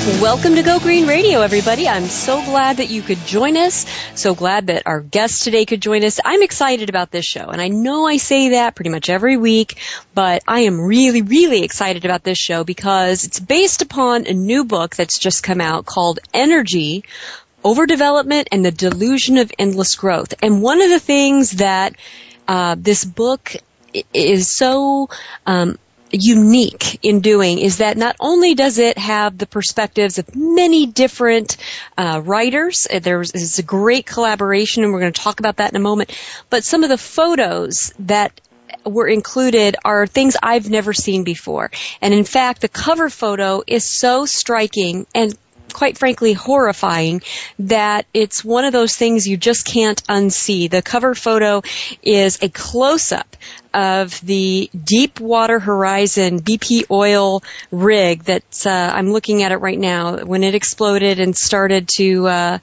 Welcome to Go Green Radio, everybody. I'm so glad that you could join us. So glad that our guest today could join us. I'm excited about this show, and I know I say that pretty much every week, but I am really, really excited about this show because it's based upon a new book that's just come out called Energy, Overdevelopment and the Delusion of Endless Growth. And one of the things that uh, this book is so um, unique in doing is that not only does it have the perspectives of many different uh, writers, uh, there's, there's a great collaboration, and we're going to talk about that in a moment. But some of the photos that were included are things I've never seen before. And in fact, the cover photo is so striking and quite frankly horrifying that it's one of those things you just can't unsee. The cover photo is a close up of the Deepwater Horizon BP oil rig that uh, I'm looking at it right now when it exploded and started to uh,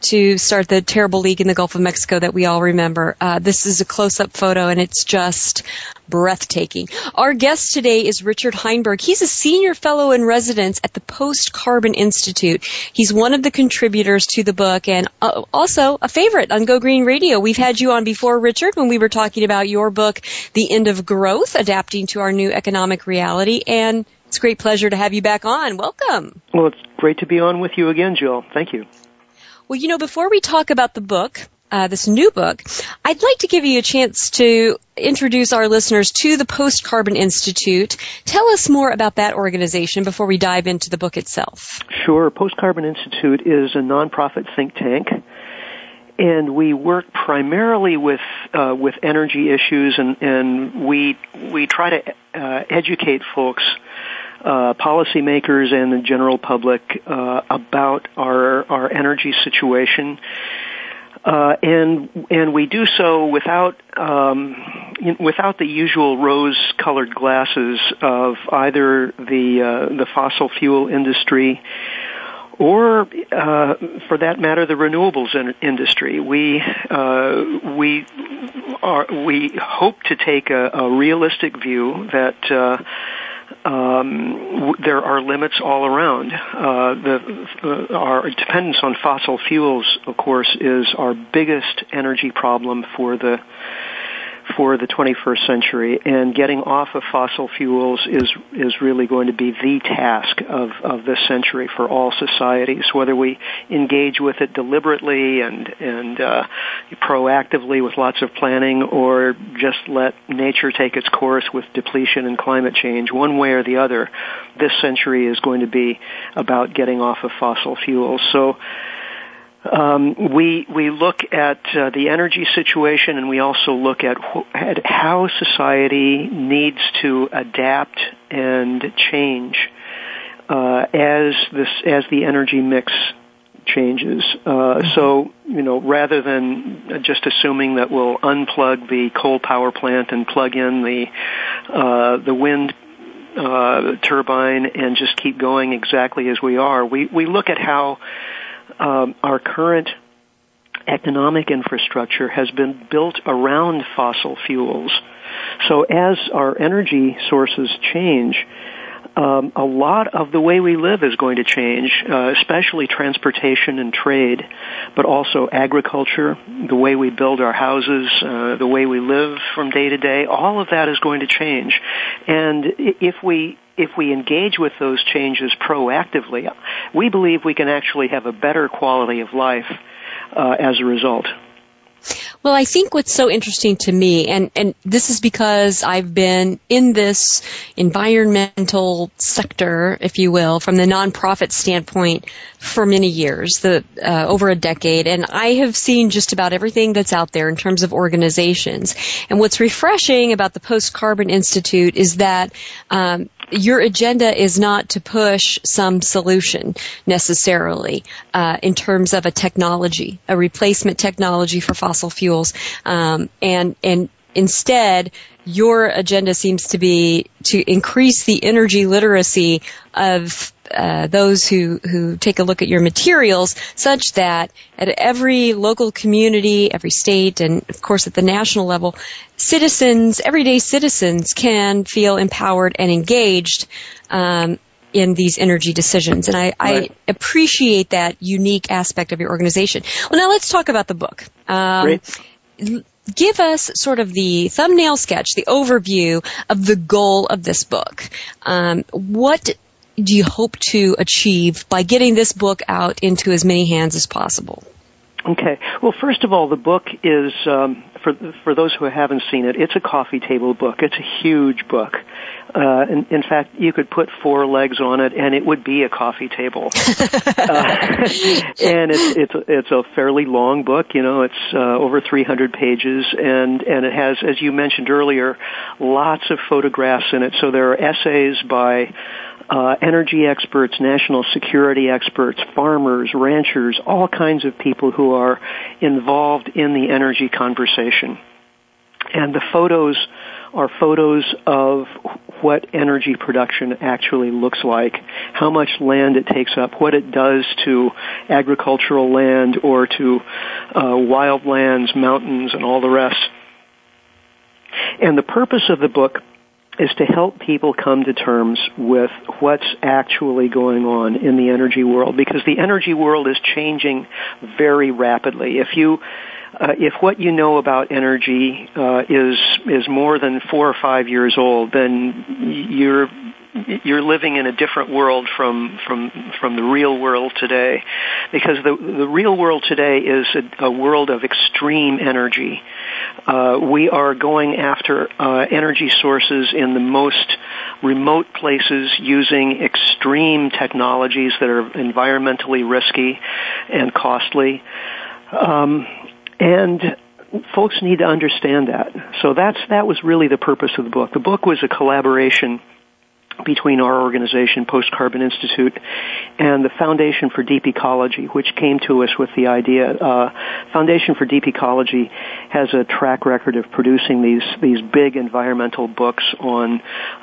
to start the terrible leak in the Gulf of Mexico that we all remember. Uh, this is a close-up photo, and it's just breathtaking. Our guest today is Richard Heinberg. He's a senior fellow in residence at the Post Carbon Institute. He's one of the contributors to the book, and uh, also a favorite on Go Green Radio. We've had you on before, Richard, when we were talking about your book, The End of Growth: Adapting to Our New Economic Reality, and it's a great pleasure to have you back on. Welcome. Well, it's great to be on with you again, Jill. Thank you. Well, you know, before we talk about the book, uh, this new book, I'd like to give you a chance to introduce our listeners to the Post Carbon Institute. Tell us more about that organization before we dive into the book itself. Sure. Post Carbon Institute is a nonprofit think tank. And we work primarily with uh, with energy issues, and, and we we try to uh, educate folks uh, policymakers and the general public uh, about our our energy situation. Uh, and and we do so without um, without the usual rose-colored glasses of either the uh, the fossil fuel industry or, uh, for that matter, the renewables in- industry. We uh, we are we hope to take a, a realistic view that uh, um, there are limits all around. Uh, the, uh, our dependence on fossil fuels, of course, is our biggest energy problem for the for the 21st century, and getting off of fossil fuels is is really going to be the task of of this century for all societies. Whether we engage with it deliberately and and uh, proactively with lots of planning, or just let nature take its course with depletion and climate change, one way or the other, this century is going to be about getting off of fossil fuels. So um, we we look at uh, the energy situation, and we also look at, wh- at how society needs to adapt and change uh, as this as the energy mix changes. Uh, mm-hmm. so you know, rather than just assuming that we'll unplug the coal power plant and plug in the uh, the wind uh, turbine and just keep going exactly as we are, we we look at how um, our current economic infrastructure has been built around fossil fuels. So as our energy sources change, um, a lot of the way we live is going to change, uh, especially transportation and trade, but also agriculture, the way we build our houses, uh, the way we live from day to day. All of that is going to change, and if we if we engage with those changes proactively, we believe we can actually have a better quality of life uh, as a result. Well, I think what's so interesting to me, and, and this is because I've been in this environmental sector, if you will, from the nonprofit standpoint for many years, the, uh, over a decade, and I have seen just about everything that's out there in terms of organizations. And what's refreshing about the Post Carbon Institute is that um, your agenda is not to push some solution necessarily uh, in terms of a technology, a replacement technology for fossil fuels, um, and and instead your agenda seems to be to increase the energy literacy of uh, those who, who take a look at your materials such that at every local community, every state, and of course at the national level, citizens, everyday citizens can feel empowered and engaged um, in these energy decisions. And I, right. I, appreciate that unique aspect of your organization. Well, now let's talk about the book. Um, Great. Give us sort of the thumbnail sketch, the overview of the goal of this book. Um, what do you hope to achieve by getting this book out into as many hands as possible? Okay. Well, first of all, the book is um, for for those who haven't seen it. It's a coffee table book. It's a huge book. Uh, in, in fact, you could put four legs on it, and it would be a coffee table. uh, and it's it's it's a fairly long book. You know, it's uh, over 300 pages, and and it has, as you mentioned earlier, lots of photographs in it. So there are essays by uh, energy experts, national security experts, farmers, ranchers, all kinds of people who are involved in the energy conversation. And the photos are photos of what energy production actually looks like, how much land it takes up, what it does to agricultural land or to uh, wildlands, mountains, and all the rest. And the purpose of the book is to help people come to terms with what's actually going on in the energy world because the energy world is changing very rapidly. If you uh, if what you know about energy uh, is is more than four or five years old, then you're you're living in a different world from from from the real world today, because the the real world today is a, a world of extreme energy. Uh, we are going after uh, energy sources in the most remote places using extreme technologies that are environmentally risky and costly. Um, and folks need to understand that. So that's that was really the purpose of the book. The book was a collaboration between our organization, Post Carbon Institute, and the Foundation for Deep Ecology, which came to us with the idea. Uh, Foundation for Deep Ecology has a track record of producing these these big environmental books on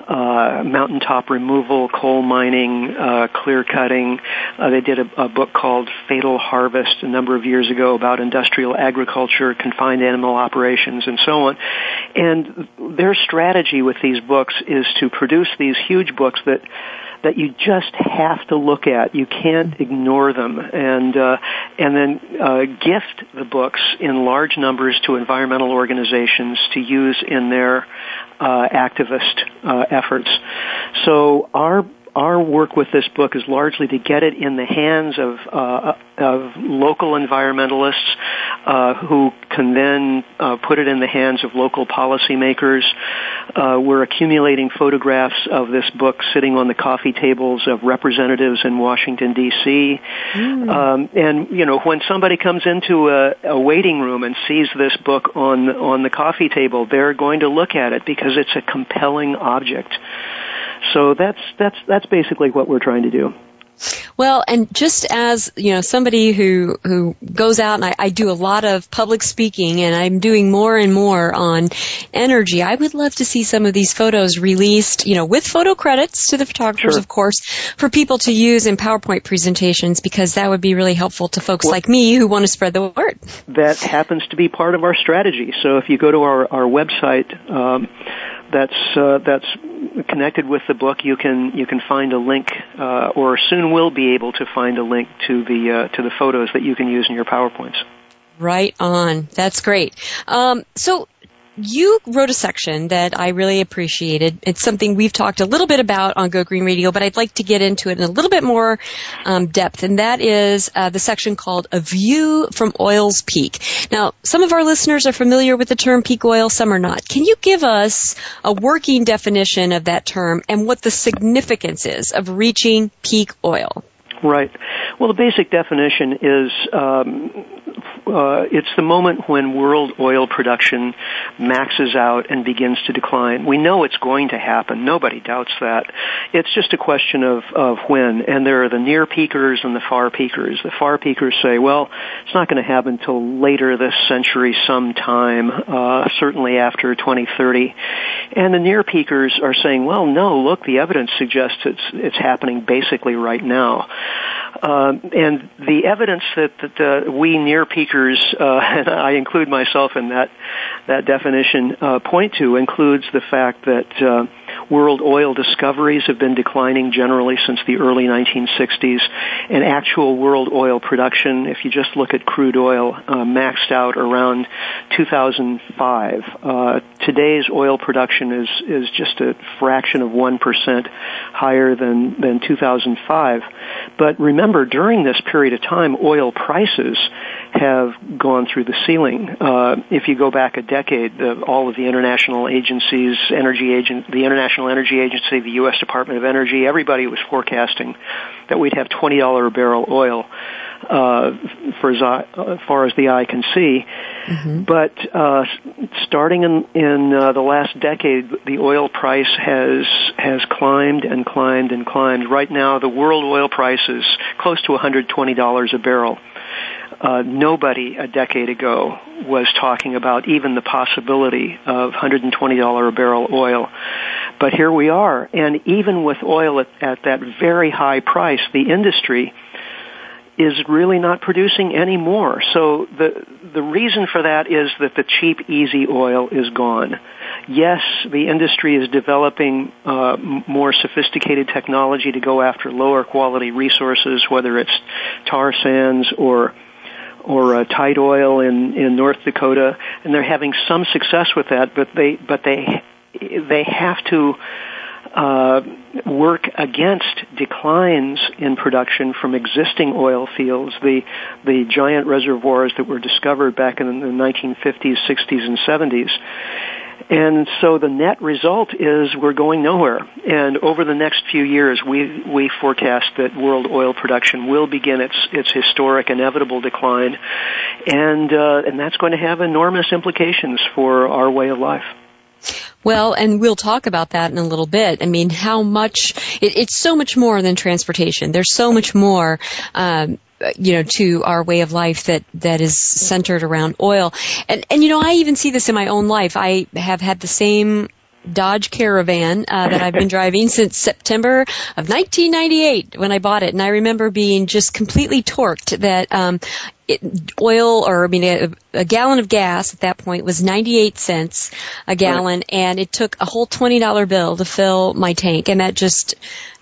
uh, mountaintop removal, coal mining, uh, clear cutting. Uh, they did a, a book called Fatal Harvest a number of years ago about industrial agriculture, confined animal operations, and so on. And their strategy with these books is to produce these huge huge books that that you just have to look at. You can't ignore them, and uh, and then uh, gift the books in large numbers to environmental organizations to use in their uh, activist uh, efforts. So our our work with this book is largely to get it in the hands of uh, of local environmentalists uh, who can then uh, put it in the hands of local policymakers. Uh, we're accumulating photographs of this book sitting on the coffee tables of representatives in Washington D.C. Mm. Um, and you know, when somebody comes into a, a waiting room and sees this book on on the coffee table, they're going to look at it because it's a compelling object. So that's that's that's basically what we're trying to do. Well, and just as, you know, somebody who, who goes out and I, I, do a lot of public speaking and I'm doing more and more on energy, I would love to see some of these photos released, you know, with photo credits to the photographers, sure. of course, for people to use in PowerPoint presentations because that would be really helpful to folks well, like me who want to spread the word. That happens to be part of our strategy. So if you go to our, our website, um, that's uh, that's connected with the book. You can you can find a link, uh, or soon will be able to find a link to the uh, to the photos that you can use in your powerpoints. Right on. That's great. Um, so you wrote a section that I really appreciated. It's something we've talked a little bit about on Go Green Radio, but I'd like to get into it in a little bit more um, depth, and that is uh, the section called "A View from Oil's Peak." Now, some of our listeners are familiar with the term peak oil, some are not. Can you give us a working definition of that term and what the significance is of reaching peak oil? Right. Well, the basic definition is um, uh, it's the moment when world oil production maxes out and begins to decline. We know it's going to happen. Nobody doubts that. It's just a question of, of when. And there are the near peakers and the far peakers. The far peakers say, well, it's not going to happen until later this century sometime, uh, certainly after 2030. And the near peakers are saying, well, no, look, the evidence suggests it's, it's happening basically right now. Uh, and the evidence that, that uh, we near peakers, uh, and I include myself in that that definition, uh, point to includes the fact that uh, world oil discoveries have been declining generally since the early 1960s, and actual world oil production, if you just look at crude oil, uh, maxed out around 2005. Uh, today's oil production is is just a fraction of one percent higher than than 2005. But remember, during this period of time, oil prices have gone through the ceiling. Uh, if you go back a decade, the, all of the international agencies, energy agent, the International Energy Agency, the U.S. Department of Energy, everybody was forecasting that we'd have twenty dollar a barrel oil uh, for as, I, as far as the eye can see. Mm-hmm. But uh, starting in, in uh, the last decade, the oil price has has climbed and climbed and climbed. Right now, the world oil price is close to $120 a barrel. Uh, nobody a decade ago was talking about even the possibility of $120 a barrel oil. But here we are, and even with oil at, at that very high price, the industry is really not producing any more. So the the reason for that is that the cheap, easy oil is gone. Yes, the industry is developing uh, more sophisticated technology to go after lower quality resources, whether it's tar sands or or uh, tight oil in in North Dakota, and they're having some success with that. But they but they they have to uh, work against declines in production from existing oil fields, the the giant reservoirs that were discovered back in the 1950s, 60s, and 70s. And so the net result is we're going nowhere. And over the next few years, we we forecast that world oil production will begin its its historic inevitable decline, and uh, and that's going to have enormous implications for our way of life. Well, and we'll talk about that in a little bit. I mean, how much, it, it's so much more than transportation. There's so much more, um, you know, to our way of life that, that is centered around oil. And, and you know, I even see this in my own life. I have had the same Dodge Caravan uh, that I've been driving since September of 1998 when I bought it, and I remember being just completely torqued that um, it, oil or I mean a, a, gallon of gas at that point was 98 cents a gallon and it took a whole $20 bill to fill my tank and that just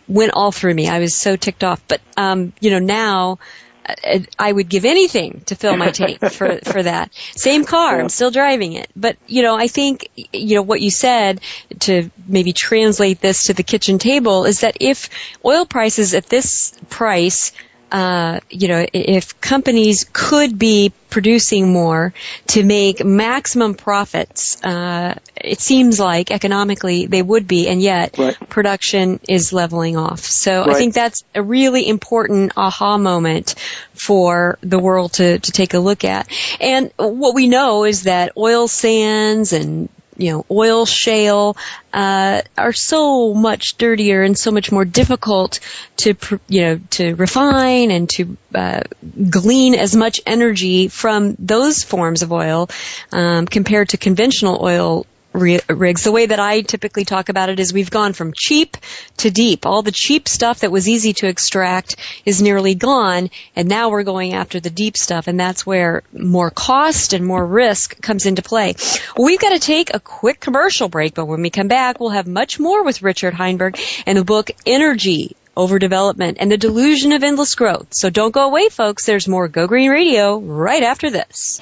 went all through me. I was so ticked off. But um you know now Uh, I would give anything to fill my tank for for that. Same car, I'm still driving it. But you know, I think you know what you said to maybe translate this to the kitchen table is that if oil prices at this price uh, you know, if companies could be producing more to make maximum profits, uh, it seems like economically they would be, and yet right. production is leveling off. So right. I think that's a really important aha moment for the world to, to take a look at. And what we know is that oil sands and you know, oil shale, uh, are so much dirtier and so much more difficult to, you know, to refine and to, uh, glean as much energy from those forms of oil, um, compared to conventional oil rigs. The way that I typically talk about it is we've gone from cheap to deep. All the cheap stuff that was easy to extract is nearly gone, and now we're going after the deep stuff, and that's where more cost and more risk comes into play. We've got to take a quick commercial break, but when we come back, we'll have much more with Richard Heinberg and the book Energy overdevelopment, and the delusion of endless growth. So don't go away, folks. There's more Go Green Radio right after this.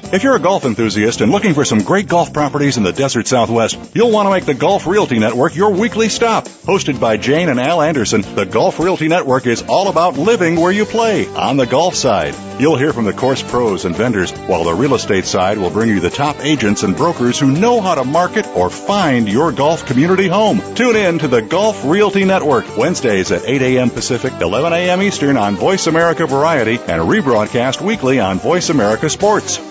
If you're a golf enthusiast and looking for some great golf properties in the desert southwest, you'll want to make the Golf Realty Network your weekly stop. Hosted by Jane and Al Anderson, the Golf Realty Network is all about living where you play on the golf side. You'll hear from the course pros and vendors, while the real estate side will bring you the top agents and brokers who know how to market or find your golf community home. Tune in to the Golf Realty Network, Wednesdays at 8 a.m. Pacific, 11 a.m. Eastern on Voice America Variety and rebroadcast weekly on Voice America Sports.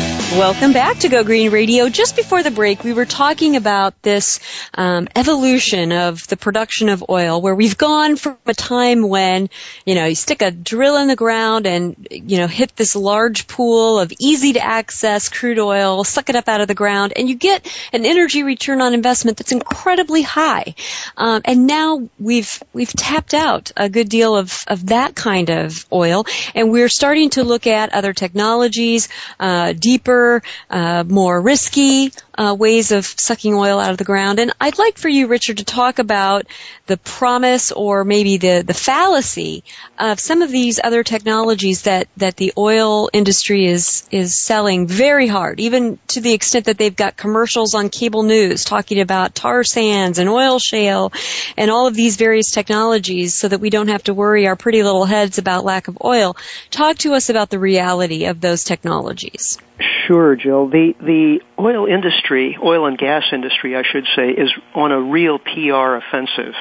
Welcome back to Go Green Radio. Just before the break, we were talking about this um, evolution of the production of oil, where we've gone from a time when you know you stick a drill in the ground and you know hit this large pool of easy to access crude oil, suck it up out of the ground, and you get an energy return on investment that's incredibly high. Um, and now we've we've tapped out a good deal of of that kind of oil, and we're starting to look at other technologies, uh, deeper uh, more risky uh, ways of sucking oil out of the ground. And I'd like for you, Richard, to talk about the promise or maybe the, the fallacy of some of these other technologies that, that the oil industry is, is selling very hard, even to the extent that they've got commercials on cable news talking about tar sands and oil shale and all of these various technologies so that we don't have to worry our pretty little heads about lack of oil. Talk to us about the reality of those technologies. Sure, Jill. The the oil industry, oil and gas industry, I should say, is on a real PR offensive,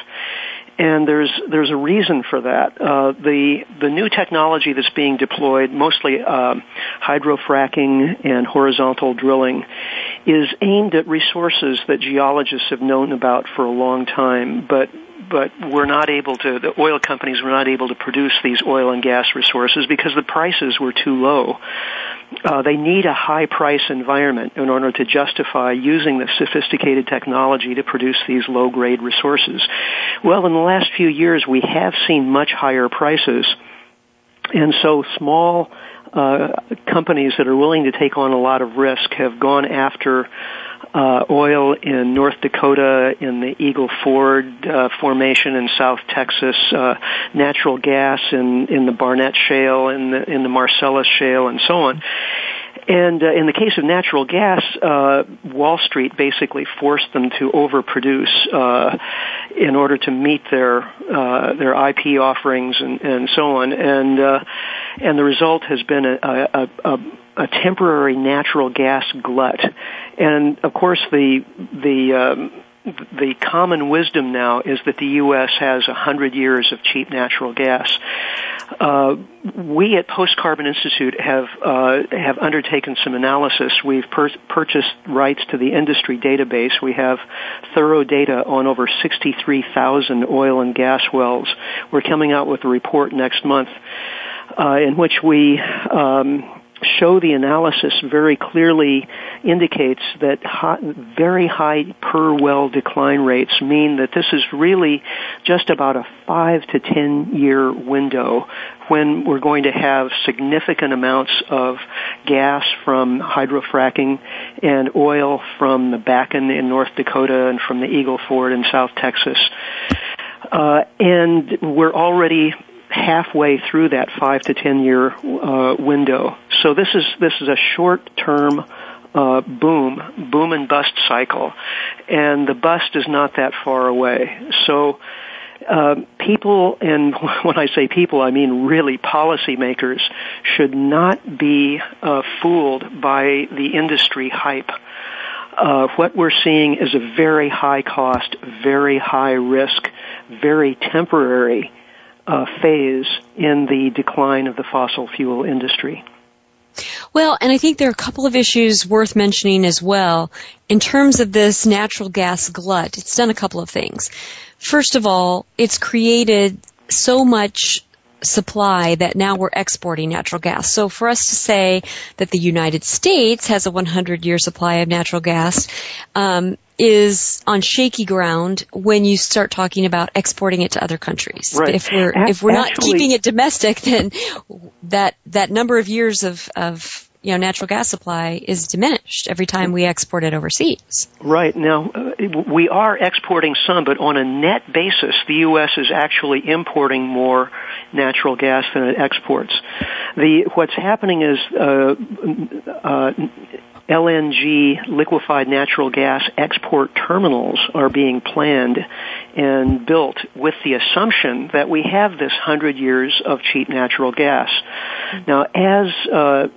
and there's there's a reason for that. Uh, the the new technology that's being deployed, mostly uh, hydrofracking and horizontal drilling, is aimed at resources that geologists have known about for a long time, but but we're not able to, the oil companies were not able to produce these oil and gas resources because the prices were too low. Uh, they need a high price environment in order to justify using the sophisticated technology to produce these low grade resources. Well, in the last few years, we have seen much higher prices. And so small uh, companies that are willing to take on a lot of risk have gone after uh, oil in North Dakota, in the Eagle Ford uh, formation in South Texas, uh, natural gas in in the Barnett Shale, in the in the Marcellus Shale, and so on. And uh, in the case of natural gas, uh, Wall Street basically forced them to overproduce uh, in order to meet their uh, their IP offerings and, and so on. And uh, and the result has been a, a, a, a temporary natural gas glut. And of course, the the um, the common wisdom now is that the U.S. has a hundred years of cheap natural gas. Uh, we at Post Carbon Institute have uh, have undertaken some analysis. We've per- purchased rights to the industry database. We have thorough data on over 63,000 oil and gas wells. We're coming out with a report next month uh, in which we um, show the analysis very clearly indicates that very high per well decline rates mean that this is really just about a five to ten year window when we're going to have significant amounts of gas from hydrofracking and oil from the Bakken in North Dakota and from the Eagle Ford in South Texas. Uh, and we're already halfway through that five to ten year uh, window. So this is this is a short term uh, boom, boom and bust cycle, and the bust is not that far away. So. Uh, people, and when I say people, I mean really policymakers, should not be uh, fooled by the industry hype. Uh, what we're seeing is a very high cost, very high risk, very temporary uh, phase in the decline of the fossil fuel industry. Well, and I think there are a couple of issues worth mentioning as well. In terms of this natural gas glut, it's done a couple of things. First of all, it's created so much supply that now we're exporting natural gas. So for us to say that the United States has a 100 year supply of natural gas, um, is on shaky ground when you start talking about exporting it to other countries. Right. If we're if we're not keeping it domestic, then that that number of years of of you know natural gas supply is diminished every time we export it overseas. Right now, uh, we are exporting some, but on a net basis, the U.S. is actually importing more natural gas than it exports. The what's happening is uh, uh, LNG liquefied natural gas export terminals are being planned and built with the assumption that we have this hundred years of cheap natural gas. Now, as uh,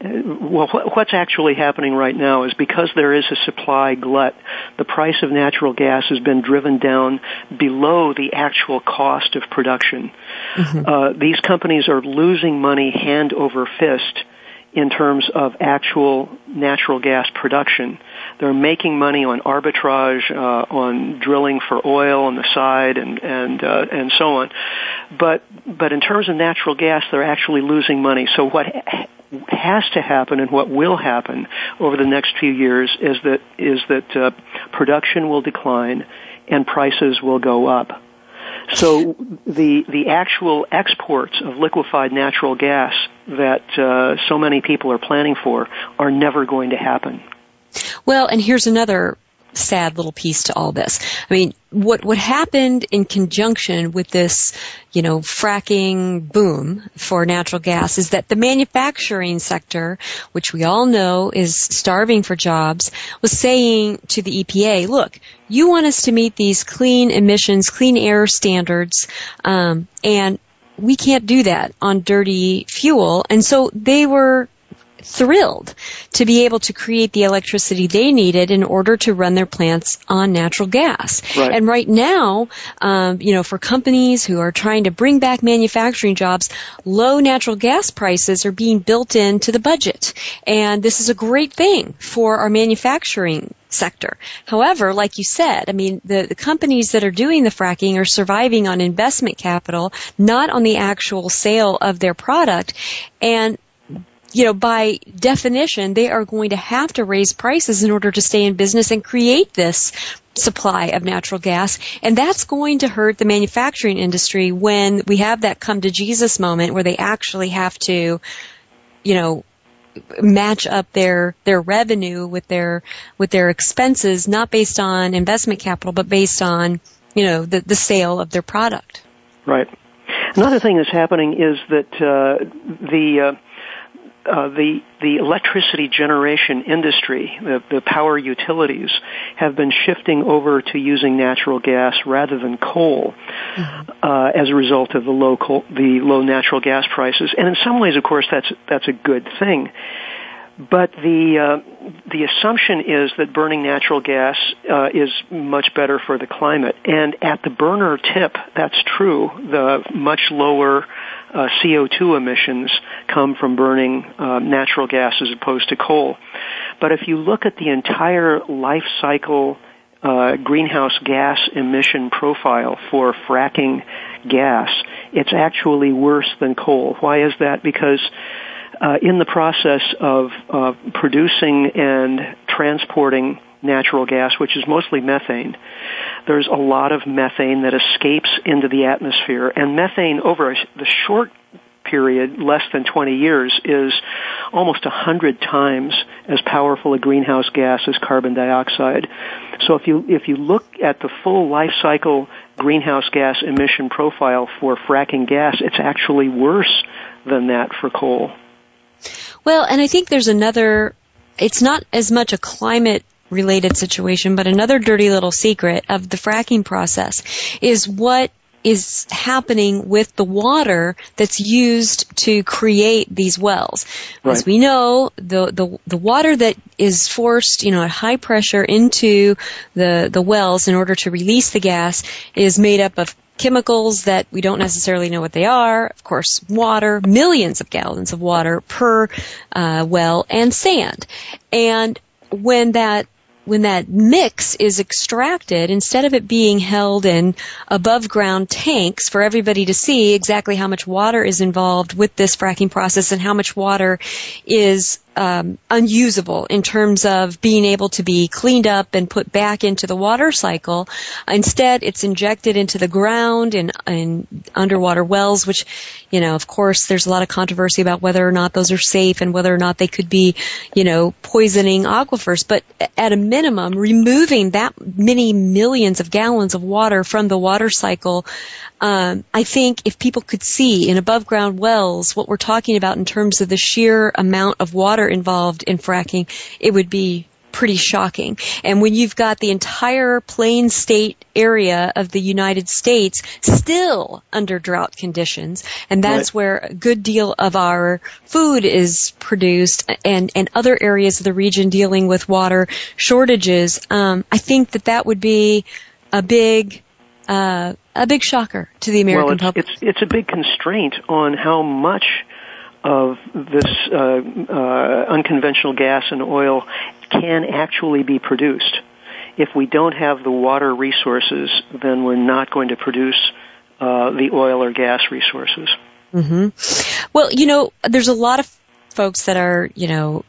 well, what's actually happening right now is because there is a supply glut, the price of natural gas has been driven down below the actual cost of production. Mm-hmm. Uh, these companies are losing money hand over fist in terms of actual natural gas production. They're making money on arbitrage, uh, on drilling for oil on the side, and and uh, and so on. But but in terms of natural gas, they're actually losing money. So what has to happen and what will happen over the next few years is that is that uh, production will decline and prices will go up. So the the actual exports of liquefied natural gas that uh, so many people are planning for are never going to happen. Well, and here's another sad little piece to all this. I mean, what what happened in conjunction with this, you know, fracking boom for natural gas is that the manufacturing sector, which we all know is starving for jobs, was saying to the EPA, "Look, you want us to meet these clean emissions, clean air standards, um, and we can't do that on dirty fuel." And so they were thrilled to be able to create the electricity they needed in order to run their plants on natural gas. Right. And right now, um, you know, for companies who are trying to bring back manufacturing jobs, low natural gas prices are being built into the budget. And this is a great thing for our manufacturing sector. However, like you said, I mean, the, the companies that are doing the fracking are surviving on investment capital, not on the actual sale of their product. And you know, by definition, they are going to have to raise prices in order to stay in business and create this supply of natural gas. And that's going to hurt the manufacturing industry when we have that come to Jesus moment where they actually have to, you know, match up their their revenue with their with their expenses not based on investment capital but based on you know the the sale of their product right another thing that's happening is that uh, the uh, uh, the the electricity generation industry, the, the power utilities, have been shifting over to using natural gas rather than coal, mm-hmm. uh, as a result of the low coal, the low natural gas prices. And in some ways, of course, that's that's a good thing. but the uh, the assumption is that burning natural gas uh, is much better for the climate. And at the burner tip, that's true. The much lower uh, CO2 emissions come from burning uh, natural gas as opposed to coal. But if you look at the entire life cycle uh, greenhouse gas emission profile for fracking gas, it's actually worse than coal. Why is that? Because uh, in the process of uh, producing and transporting natural gas, which is mostly methane, there's a lot of methane that escapes into the atmosphere. And methane over the short period, less than 20 years, is almost 100 times as powerful a greenhouse gas as carbon dioxide. So if you, if you look at the full life cycle greenhouse gas emission profile for fracking gas, it's actually worse than that for coal. Well, and I think there's another, it's not as much a climate related situation, but another dirty little secret of the fracking process is what is happening with the water that's used to create these wells. Right. As we know, the, the, the water that is forced, you know, at high pressure into the, the wells in order to release the gas is made up of chemicals that we don't necessarily know what they are. Of course, water, millions of gallons of water per uh, well, and sand. And when that when that mix is extracted, instead of it being held in above ground tanks for everybody to see exactly how much water is involved with this fracking process and how much water is um, unusable in terms of being able to be cleaned up and put back into the water cycle. Instead, it's injected into the ground in, in underwater wells, which, you know, of course, there's a lot of controversy about whether or not those are safe and whether or not they could be, you know, poisoning aquifers. But at a minimum, removing that many millions of gallons of water from the water cycle um, I think if people could see in above ground wells what we're talking about in terms of the sheer amount of water involved in fracking, it would be pretty shocking. And when you've got the entire plain state area of the United States still under drought conditions, and that's right. where a good deal of our food is produced and, and other areas of the region dealing with water shortages, um, I think that that would be a big uh, a big shocker to the American well, it's, public. It's, it's a big constraint on how much of this uh, uh, unconventional gas and oil can actually be produced. If we don't have the water resources, then we're not going to produce uh, the oil or gas resources. Mm-hmm. Well, you know, there's a lot of folks that are, you know,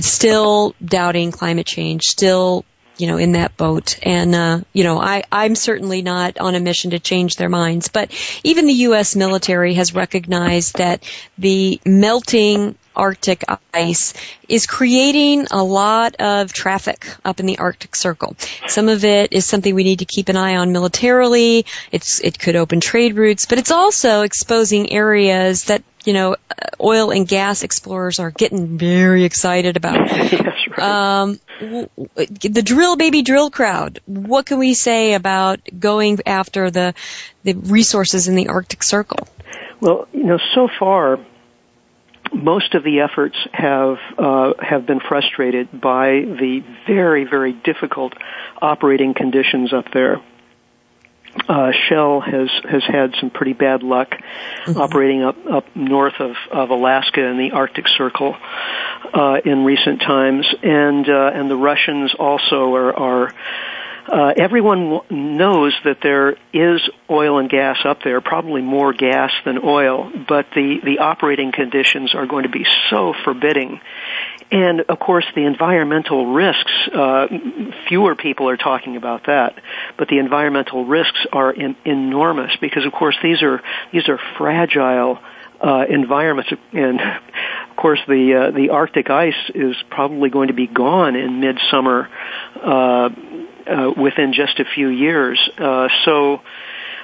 still doubting climate change, still you know, in that boat. And, uh, you know, I, I'm certainly not on a mission to change their minds, but even the U.S. military has recognized that the melting Arctic ice is creating a lot of traffic up in the Arctic Circle. Some of it is something we need to keep an eye on militarily. It's, it could open trade routes, but it's also exposing areas that you know, oil and gas explorers are getting very excited about. yes, right. Um, the drill baby drill crowd. What can we say about going after the the resources in the Arctic Circle? Well, you know, so far most of the efforts have uh, have been frustrated by the very very difficult operating conditions up there uh, Shell has has had some pretty bad luck mm-hmm. operating up up north of, of Alaska in the Arctic Circle uh, in recent times, and uh, and the Russians also are. are uh, everyone knows that there is oil and gas up there, probably more gas than oil, but the, the operating conditions are going to be so forbidding and of course, the environmental risks, uh, fewer people are talking about that, but the environmental risks are in, enormous because of course these are, these are fragile, uh, environments, and of course the uh, the Arctic ice is probably going to be gone in midsummer uh, uh, within just a few years. Uh, so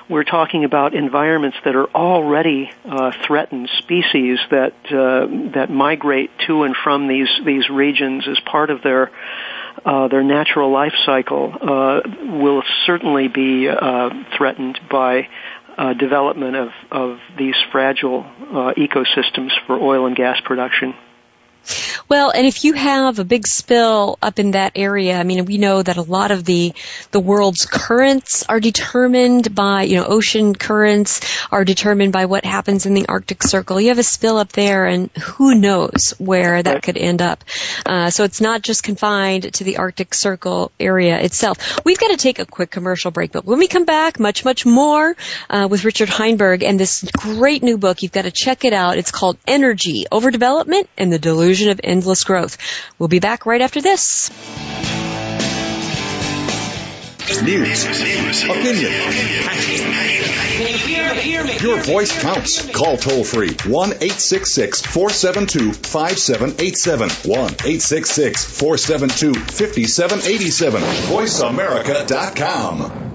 we're talking about environments that are already uh, threatened species that uh, that migrate to and from these these regions as part of their uh, their natural life cycle uh, will certainly be uh, threatened by uh, development of, of these fragile uh, ecosystems for oil and gas production. Well, and if you have a big spill up in that area, I mean, we know that a lot of the the world's currents are determined by, you know, ocean currents are determined by what happens in the Arctic Circle. You have a spill up there, and who knows where that could end up. Uh, so it's not just confined to the Arctic Circle area itself. We've got to take a quick commercial break, but when we come back, much, much more uh, with Richard Heinberg and this great new book. You've got to check it out. It's called Energy, Overdevelopment, and the Delusion of endless growth. We'll be back right after this. News, opinion, your voice counts. Call toll free 1 866 472 5787. 1 866 472 5787. VoiceAmerica.com.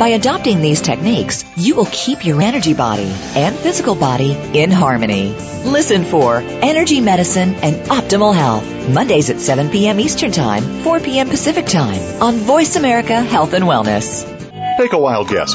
By adopting these techniques, you will keep your energy body and physical body in harmony. Listen for Energy Medicine and Optimal Health, Mondays at 7 p.m. Eastern Time, 4 p.m. Pacific Time on Voice America Health and Wellness. Take a wild guess.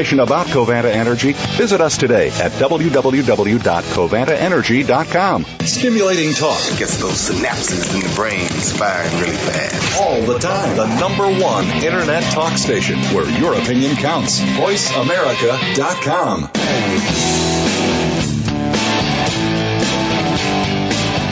about Covanta Energy, visit us today at www.covantaenergy.com. Stimulating talk gets those synapses in the brain firing really fast. all the time. The number one internet talk station where your opinion counts. VoiceAmerica.com.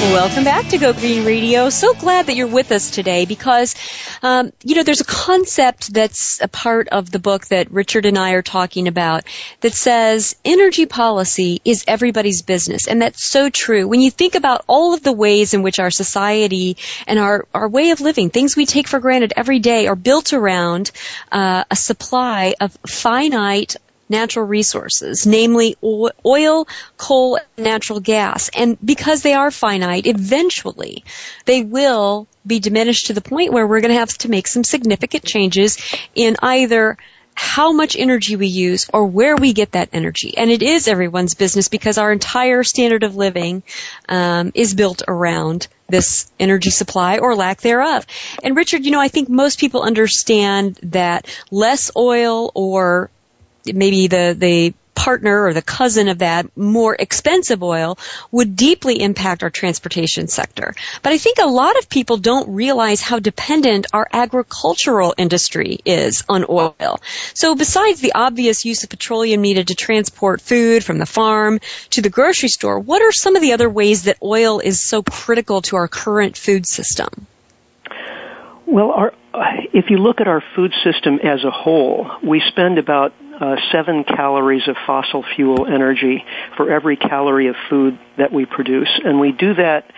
Welcome back to Go Green Radio. So glad that you're with us today because, um, you know, there's a concept that's a part of the book that Richard and I are talking about that says energy policy is everybody's business. And that's so true. When you think about all of the ways in which our society and our, our way of living, things we take for granted every day are built around uh, a supply of finite natural resources, namely oil, coal, and natural gas. And because they are finite, eventually they will be diminished to the point where we're going to have to make some significant changes in either how much energy we use or where we get that energy. And it is everyone's business because our entire standard of living um, is built around this energy supply or lack thereof. And Richard, you know, I think most people understand that less oil or maybe the, the partner or the cousin of that more expensive oil would deeply impact our transportation sector. But I think a lot of people don't realize how dependent our agricultural industry is on oil. So besides the obvious use of petroleum needed to transport food from the farm to the grocery store, what are some of the other ways that oil is so critical to our current food system? Well, our, if you look at our food system as a whole, we spend about uh, seven calories of fossil fuel energy for every calorie of food that we produce, and we do that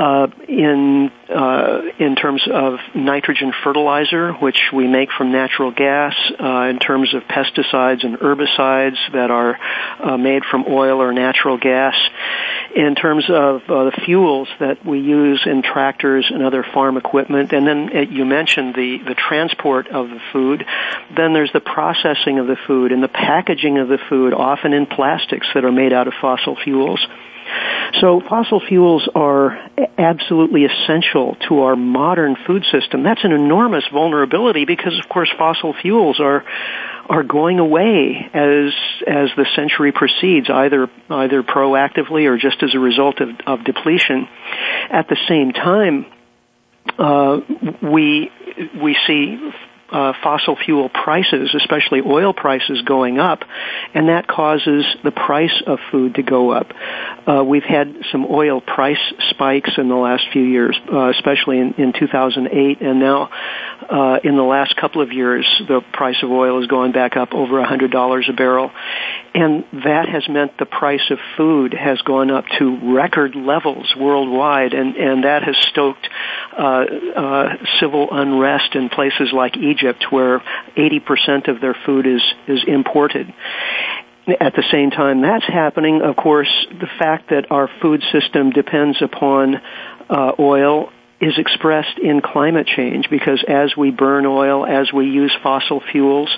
uh, in uh, in terms of nitrogen fertilizer, which we make from natural gas, uh, in terms of pesticides and herbicides that are uh, made from oil or natural gas, in terms of uh, the fuels that we use in tractors and other farm equipment, and then uh, you mentioned the the transport of the food. Then there's the processing of the food and the packaging of the food, often in plastics that are made out of fossil fuels. So fossil fuels are absolutely essential to our modern food system. That's an enormous vulnerability because of course fossil fuels are are going away as as the century proceeds, either either proactively or just as a result of, of depletion. At the same time, uh, we we see uh, fossil fuel prices, especially oil prices, going up, and that causes the price of food to go up. Uh, we've had some oil price spikes in the last few years, uh, especially in, in 2008, and now uh, in the last couple of years, the price of oil has gone back up over $100 a barrel, and that has meant the price of food has gone up to record levels worldwide, and and that has stoked uh, uh, civil unrest in places like Egypt, where 80% of their food is is imported. At the same time that's happening, of course, the fact that our food system depends upon uh, oil is expressed in climate change because as we burn oil, as we use fossil fuels,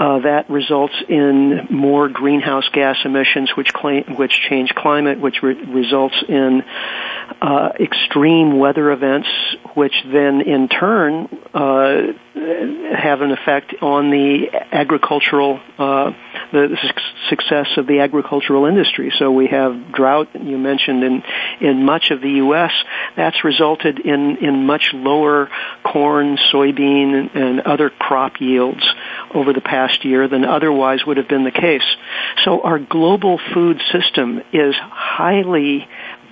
uh, that results in more greenhouse gas emissions, which claim, which change climate, which re- results in uh, extreme weather events, which then in turn uh, have an effect on the agricultural, uh, the success of the agricultural industry. So we have drought. You mentioned in in much of the U.S. That's resulted in in much lower corn, soybean, and other crop yields over the past year than otherwise would have been the case. So our global food system is highly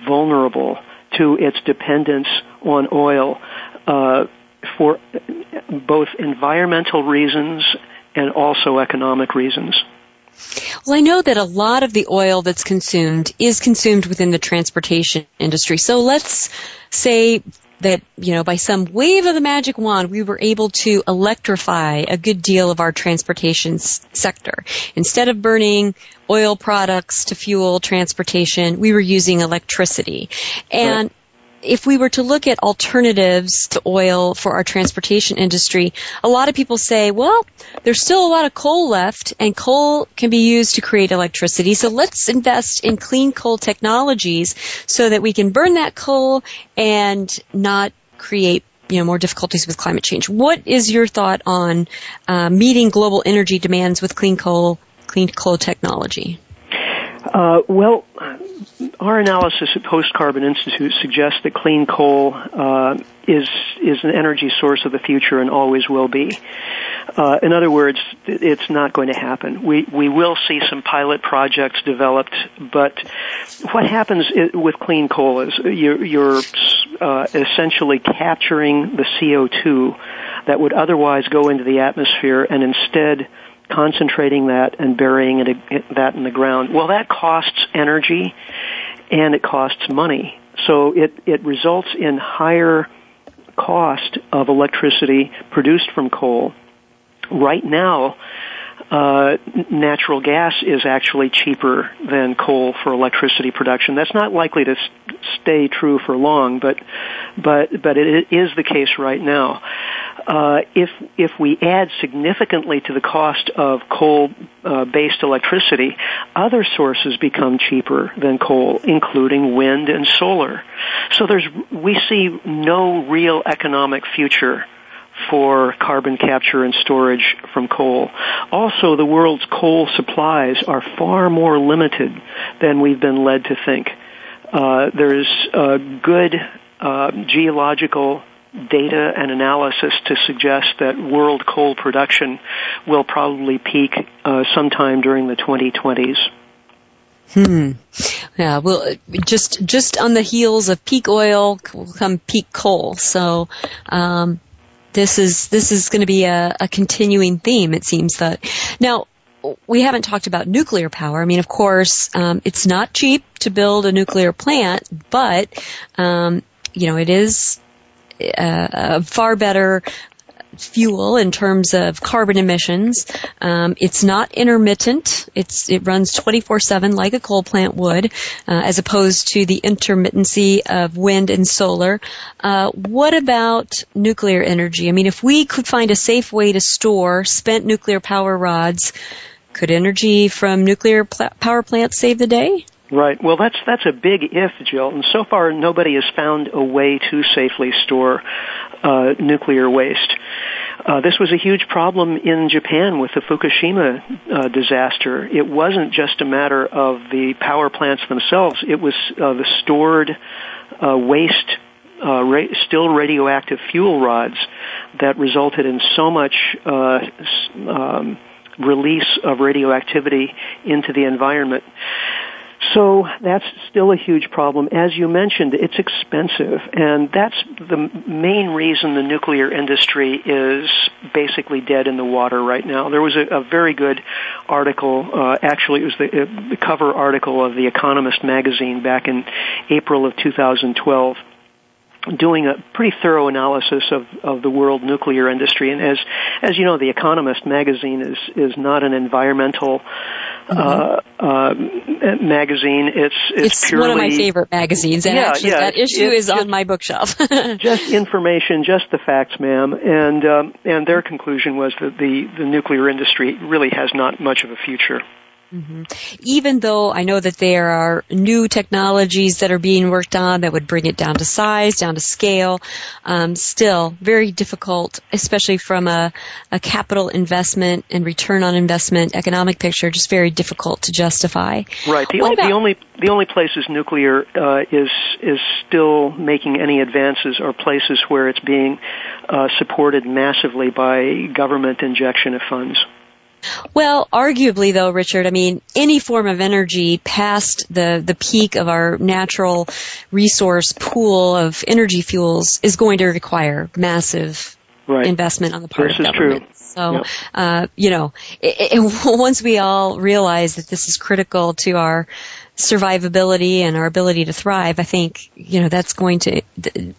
vulnerable to its dependence on oil uh, for both environmental reasons and also economic reasons. Well, I know that a lot of the oil that's consumed is consumed within the transportation industry. So let's say that, you know, by some wave of the magic wand, we were able to electrify a good deal of our transportation s- sector. Instead of burning oil products to fuel transportation, we were using electricity. And right if we were to look at alternatives to oil for our transportation industry, a lot of people say, well, there's still a lot of coal left and coal can be used to create electricity. So let's invest in clean coal technologies so that we can burn that coal and not create you know, more difficulties with climate change. What is your thought on uh, meeting global energy demands with clean coal, clean coal technology? Uh, well, our analysis at Post Carbon Institute suggests that clean coal uh, is is an energy source of the future and always will be. Uh, in other words, it's not going to happen. We we will see some pilot projects developed, but what happens with clean coal is you're, you're uh, essentially capturing the CO2 that would otherwise go into the atmosphere and instead concentrating that and burying it, that in the ground. Well, that costs energy and it costs money. So it, it results in higher cost of electricity produced from coal. Right now, uh, natural gas is actually cheaper than coal for electricity production. That's not likely to stay true for long, but but but it is the case right now. Uh, if if we add significantly to the cost of coal-based uh, electricity, other sources become cheaper than coal, including wind and solar. So there's we see no real economic future for carbon capture and storage from coal. Also, the world's coal supplies are far more limited than we've been led to think. Uh, there's good uh, geological data and analysis to suggest that world coal production will probably peak uh, sometime during the 2020s. Hmm. Yeah. Well, just just on the heels of peak oil will come peak coal. So, um, this is this is going to be a, a continuing theme. It seems that now we haven't talked about nuclear power. I mean, of course, um, it's not cheap to build a nuclear plant, but um, you know, it is uh, a far better fuel in terms of carbon emissions. Um, it's not intermittent. It's it runs 24/7 like a coal plant would, uh, as opposed to the intermittency of wind and solar. Uh, what about nuclear energy? I mean, if we could find a safe way to store spent nuclear power rods, could energy from nuclear pl- power plants save the day? Right. Well, that's that's a big if, Jill. And so far, nobody has found a way to safely store uh, nuclear waste. Uh, this was a huge problem in Japan with the Fukushima uh, disaster. It wasn't just a matter of the power plants themselves; it was uh, the stored uh, waste, uh, ra- still radioactive fuel rods, that resulted in so much. Uh, um, release of radioactivity into the environment. So that's still a huge problem. As you mentioned, it's expensive, and that's the main reason the nuclear industry is basically dead in the water right now. There was a, a very good article, uh, actually it was the, uh, the cover article of The Economist magazine back in April of 2012 doing a pretty thorough analysis of, of the world nuclear industry. And as as you know, the Economist magazine is is not an environmental uh, uh, magazine. It's it's, it's purely one of my favorite magazines, and Yeah, actually yeah, that issue is on my bookshelf. just information, just the facts, ma'am. And um, and their conclusion was that the the nuclear industry really has not much of a future. Even though I know that there are new technologies that are being worked on that would bring it down to size, down to scale, um, still very difficult, especially from a, a capital investment and return on investment economic picture, just very difficult to justify. Right. The, o- about- the only the only places nuclear uh, is is still making any advances are places where it's being uh, supported massively by government injection of funds. Well, arguably though, Richard, I mean, any form of energy past the, the peak of our natural resource pool of energy fuels is going to require massive Right. investment on the part This of is true. So, Yep. uh, you know, it, it, once we all realize that this is critical to our survivability and our ability to thrive, I think, you know, that's going to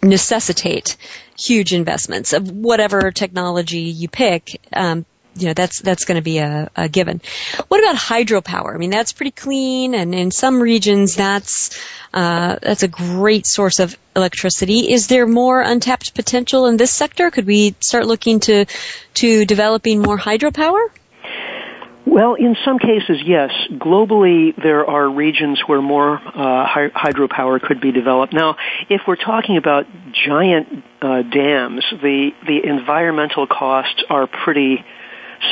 necessitate huge investments of whatever technology you pick. Um, you know, that's, that's going to be a, a given. What about hydropower? I mean, that's pretty clean and in some regions that's, uh, that's a great source of electricity. Is there more untapped potential in this sector? Could we start looking to, to developing more hydropower? Well, in some cases, yes. Globally, there are regions where more uh, hy- hydropower could be developed. Now, if we're talking about giant uh, dams, the the environmental costs are pretty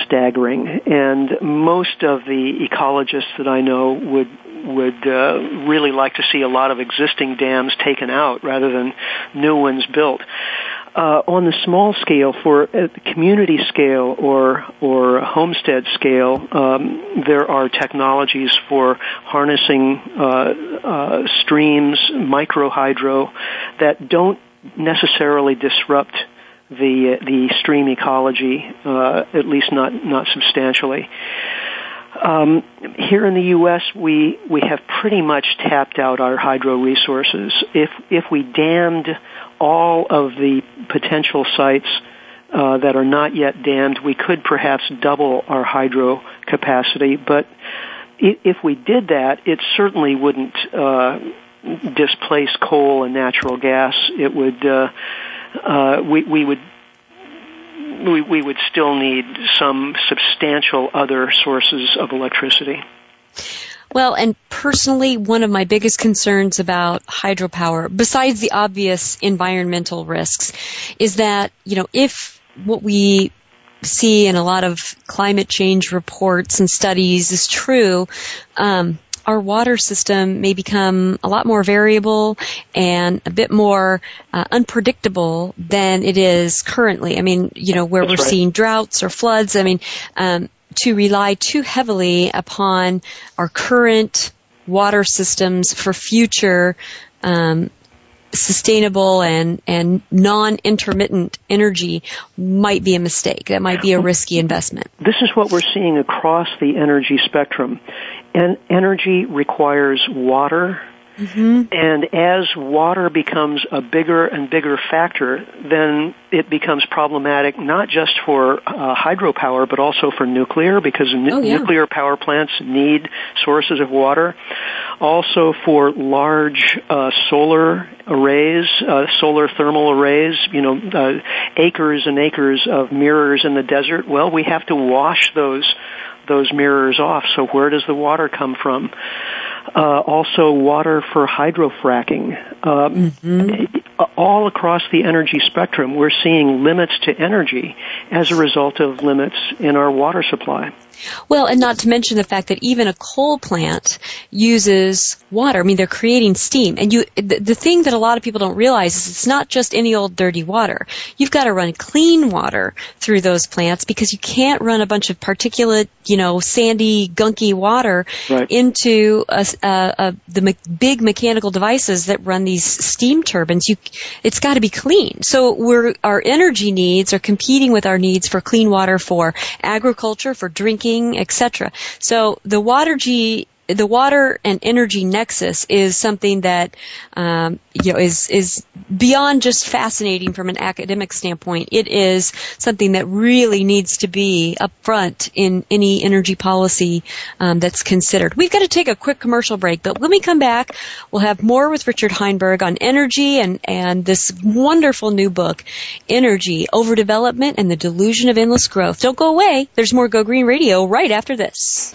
staggering, and most of the ecologists that I know would would uh, really like to see a lot of existing dams taken out rather than new ones built. Uh, on the small scale, for uh, community scale or or homestead scale, um, there are technologies for harnessing uh, uh, streams, microhydro, that don't necessarily disrupt the the stream ecology, uh, at least not not substantially. Um, here in the U.S., we we have pretty much tapped out our hydro resources. If if we dammed all of the potential sites uh, that are not yet dammed, we could perhaps double our hydro capacity. But if we did that, it certainly wouldn't uh, displace coal and natural gas. It would uh, uh, we we would we, we would still need some substantial other sources of electricity. Well, and personally, one of my biggest concerns about hydropower, besides the obvious environmental risks, is that, you know, if what we see in a lot of climate change reports and studies is true, um, our water system may become a lot more variable and a bit more uh, unpredictable than it is currently. I mean, you know, where That's we're right. seeing droughts or floods. I mean, um, to rely too heavily upon our current water systems for future um, sustainable and, and non-intermittent energy might be a mistake. That might be a risky investment. This is what we're seeing across the energy spectrum. And energy requires water, Mm-hmm. And as water becomes a bigger and bigger factor, then it becomes problematic not just for uh, hydropower but also for nuclear because oh, yeah. nuclear power plants need sources of water. Also for large uh, solar arrays, uh, solar thermal arrays, you know, uh, acres and acres of mirrors in the desert. Well, we have to wash those those mirrors off. So where does the water come from? Uh, also water for hydrofracking. Uh, mm-hmm. All across the energy spectrum, we're seeing limits to energy as a result of limits in our water supply. Well, and not to mention the fact that even a coal plant uses water. I mean, they're creating steam. And you, the, the thing that a lot of people don't realize is it's not just any old dirty water. You've got to run clean water through those plants because you can't run a bunch of particulate, you know, sandy, gunky water right. into a, a, a, the me- big mechanical devices that run these steam turbines. You, it's got to be clean. So we're, our energy needs are competing with our needs for clean water for agriculture, for drinking, etc. So the water G the water and energy nexus is something that um, you know is is beyond just fascinating from an academic standpoint. It is something that really needs to be upfront in any energy policy um, that's considered. We've got to take a quick commercial break, but when we come back, we'll have more with Richard Heinberg on energy and and this wonderful new book, Energy Overdevelopment and the Delusion of Endless Growth. Don't go away. There's more Go Green Radio right after this.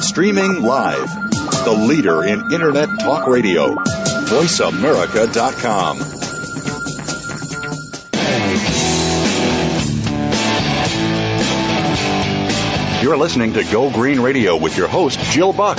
Streaming live the leader in Internet talk radio. VoiceAmerica.com. You're listening to Go Green Radio with your host, Jill Buck.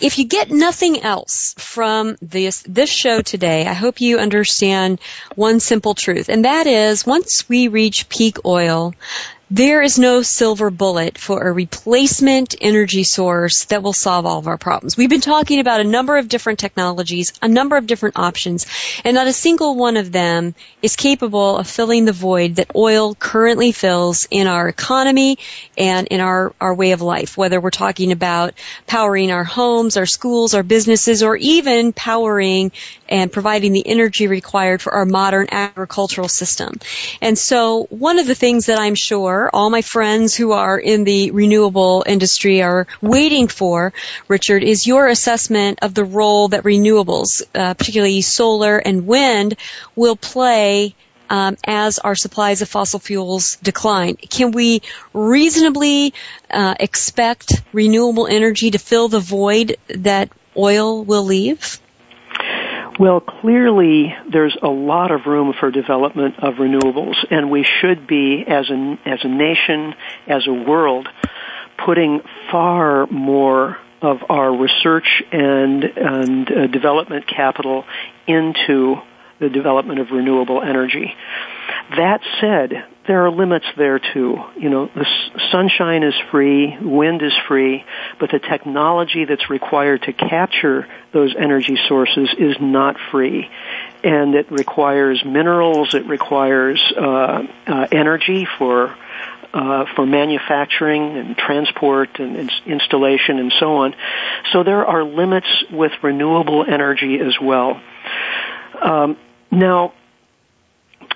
if you get nothing else from this this show today, I hope you understand one simple truth, and that is once we reach peak oil, there is no silver bullet for a replacement energy source that will solve all of our problems. We've been talking about a number of different technologies, a number of different options, and not a single one of them is capable of filling the void that oil currently fills in our economy and in our, our way of life, whether we're talking about powering our homes, our schools, our businesses, or even powering and providing the energy required for our modern agricultural system. And so one of the things that I'm sure all my friends who are in the renewable industry are waiting for, Richard, is your assessment of the role that renewables, uh, particularly solar and wind, will play um, as our supplies of fossil fuels decline. Can we reasonably uh, expect renewable energy to fill the void that oil will leave? Well, clearly there's a lot of room for development of renewables, and we should be, as a, as a nation, as a world, putting far more of our research and, and uh, development capital into the development of renewable energy. That said, there are limits there too. You know, the sunshine is free, wind is free, but the technology that's required to capture those energy sources is not free. And it requires minerals, it requires uh, uh, energy for uh, for manufacturing and transport and, and, installation and so on. So there are limits with renewable energy as well. Um, now,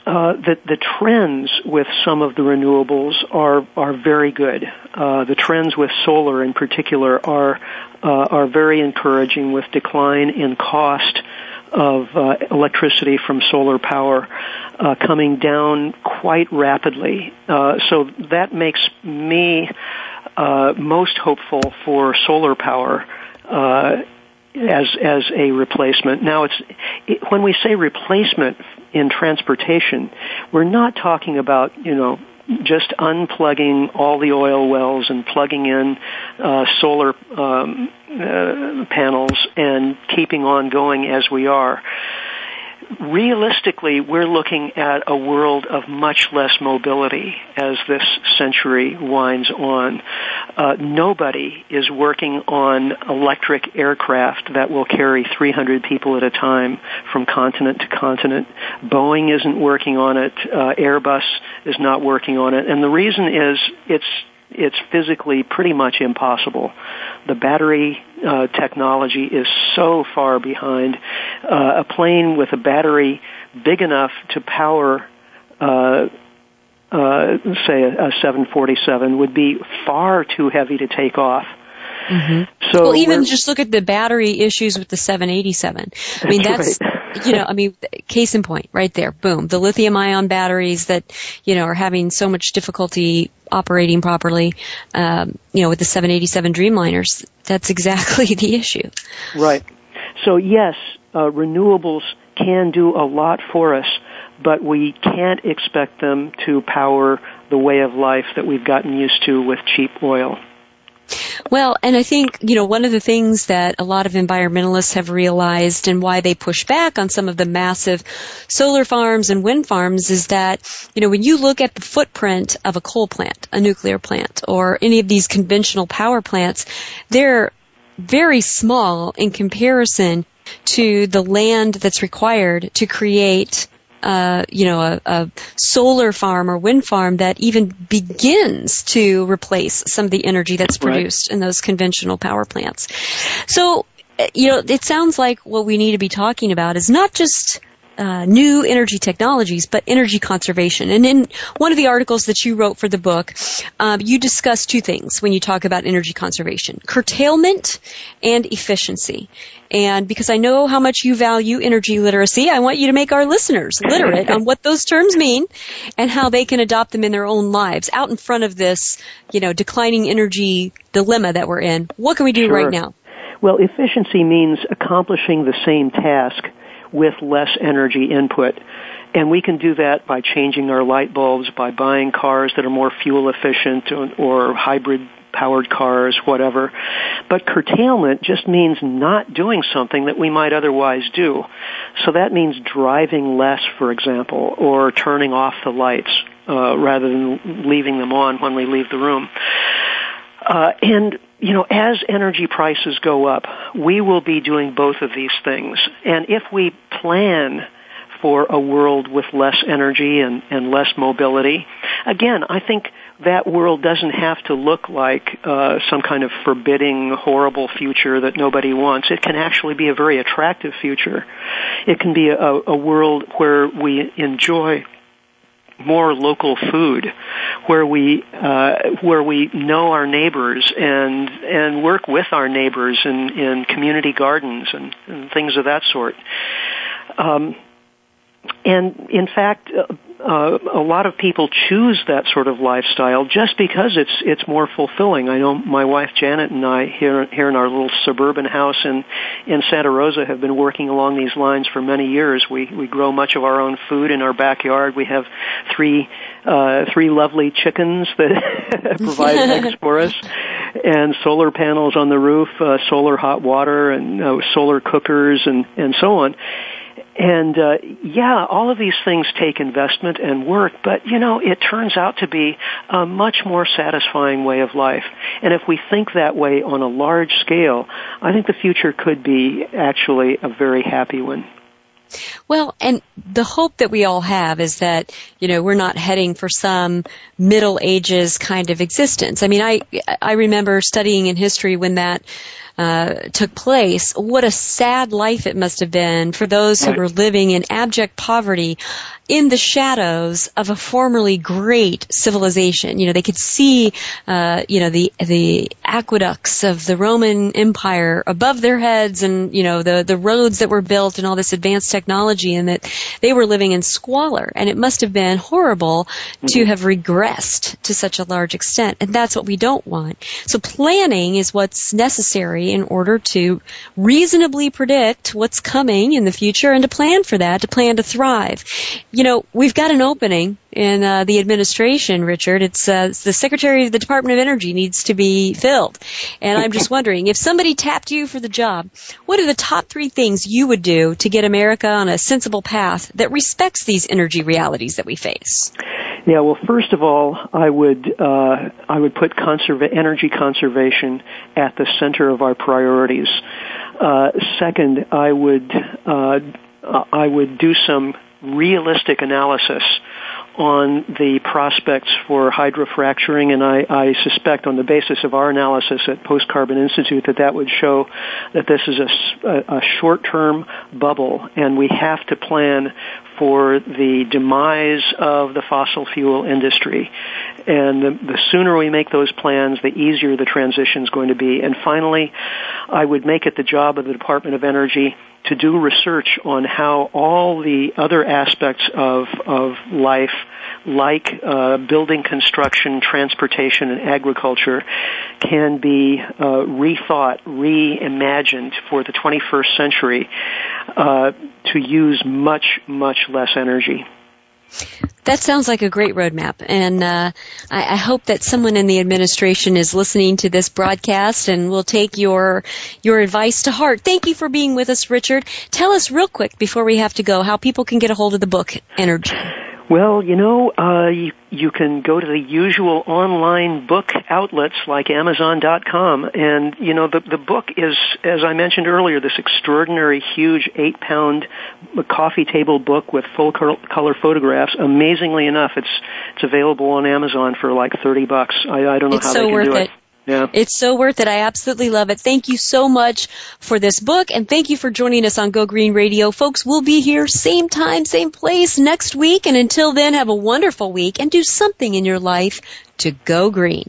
uh, the, the trends with some of the renewables are are very good. Uh, the trends with solar, in particular, are uh, are very encouraging, with decline in cost of uh, electricity from solar power uh, coming down quite rapidly. Uh, so that makes me uh most hopeful for solar power as as a replacement. Now, it's it, when we say replacement in transportation, we're not talking about you know just unplugging all the oil wells and plugging in uh, solar um, uh, panels and keeping on going as we are realistically, we're looking at a world of much less mobility as this century winds on. Uh, nobody is working on electric aircraft that will carry 300 people at a time from continent to continent. Boeing isn't working on it. Uh, Airbus is not working on it. And the reason is it's it's physically pretty much impossible. The battery uh, technology is so far behind. Uh, a plane with a battery big enough to power uh, uh, say a, a 747 would be far too heavy to take off. Mm-hmm. So well, even just look at the battery issues with the 787. I mean, that's, right. you know, I mean, case in point, right there, boom. The lithium ion batteries that, you know, are having so much difficulty operating properly, um, you know, with the 787 Dreamliners. That's exactly the issue. Right. So yes, uh, renewables can do a lot for us, but we can't expect them to power the way of life that we've gotten used to with cheap oil. Well, and I think, you know, one of the things that a lot of environmentalists have realized and why they push back on some of the massive solar farms and wind farms is that, you know, when you look at the footprint of a coal plant, a nuclear plant, or any of these conventional power plants, they're very small in comparison to the land that's required to create uh, you know, a, a, solar farm or wind farm that even begins to replace some of the energy that's produced right. in those conventional power plants. So, uh, you know, it sounds like what we need to be talking about is not just uh, new energy technologies, but energy conservation. And in one of the articles that you wrote for the book, um, you discuss two things when you talk about energy conservation: curtailment and efficiency. And because I know how much you value energy literacy, I want you to make our listeners literate on what those terms mean and how they can adopt them in their own lives out in front of this, you know, declining energy dilemma that we're in. What can we do sure. right now? Well, efficiency means accomplishing the same task with less energy input. And we can do that by changing our light bulbs, by buying cars that are more fuel efficient or, hybrid powered cars, whatever. But curtailment just means not doing something that we might otherwise do. So that means driving less, for example, or turning off the lights uh, rather than leaving them on when we leave the room. Uh, and you know, as energy prices go up, we will be doing both of these things. And if we plan for a world with less energy and, and less mobility, again, I think that world doesn't have to look like uh, some kind of forbidding, horrible future that nobody wants. It can actually be a very attractive future. It can be a, a world where we enjoy more local food, where we uh, where we know our neighbors and and work with our neighbors in in community gardens and, and things of that sort. Um, and in fact, uh, uh, a lot of people choose that sort of lifestyle just because it's it's more fulfilling. I know my wife Janet and I here here in our little suburban house in in Santa Rosa have been working along these lines for many years. We we grow much of our own food in our backyard. We have three uh, three lovely chickens that provide eggs for us, and solar panels on the roof, uh, solar hot water, and uh, solar cookers, and and so on and uh, yeah, all of these things take investment and work, but you know, it turns out to be a much more satisfying way of life. And if we think that way on a large scale, I think the future could be actually a very happy one. Well, and the hope that we all have is that, you know, we're not heading for some middle ages kind of existence. I mean, I, I remember studying in history when that uh, took place, what a sad life it must have been for those who were living in abject poverty in the shadows of a formerly great civilization. You know, they could see, uh, you know, the the aqueducts of the Roman Empire above their heads, and you know, the the roads that were built and all this advanced technology, and that they were living in squalor. And it must have been horrible mm-hmm. to have regressed to such a large extent. And that's what we don't want. So planning is what's necessary in order to reasonably predict what's coming in the future and to plan for that, to plan to thrive you know, we've got an opening in uh, the administration, Richard. It's, uh, the Secretary of the Department of Energy needs to be filled. And I'm just wondering, if somebody tapped you for the job, what are the top three things you would do to get America on a sensible path that respects these energy realities that we face? Yeah, well, first of all, I would uh, I would put conserva- energy conservation at the center of our priorities. Uh, second, I would uh, I would do some realistic analysis on the prospects for hydrofracturing, and I, I, suspect on the basis of our analysis at Post Carbon Institute that that would show that this is a, a short-term bubble, and we have to plan for the demise of the fossil fuel industry. And the, the sooner we make those plans, the easier the transition is going to be. And finally, I would make it the job of the Department of Energy to do research on how all the other aspects of, of life, like uh, building construction, transportation, and agriculture, can be uh, rethought, reimagined for the 21st century uh, to use much, much less energy. That sounds like a great roadmap, and uh, I, I, hope that someone in the administration is listening to this broadcast and will take your your advice to heart. Thank you for being with us, Richard. Tell us real quick before we have to go how people can get a hold of the book Energy. Well, you know, uh, you, you can go to the usual online book outlets like Amazon.com, and you know the the book is, as I mentioned earlier, this extraordinary, huge eight pound coffee table book with full color photographs. Amazingly enough, it's it's available on Amazon for like thirty bucks. I, I don't know it's how so they can worth do it. it. Yeah. It's so worth it. I absolutely love it. Thank you so much for this book and thank you for joining us on Go Green Radio. Folks, we'll be here same time, same place next week. And until then, have a wonderful week and do something in your life to go green.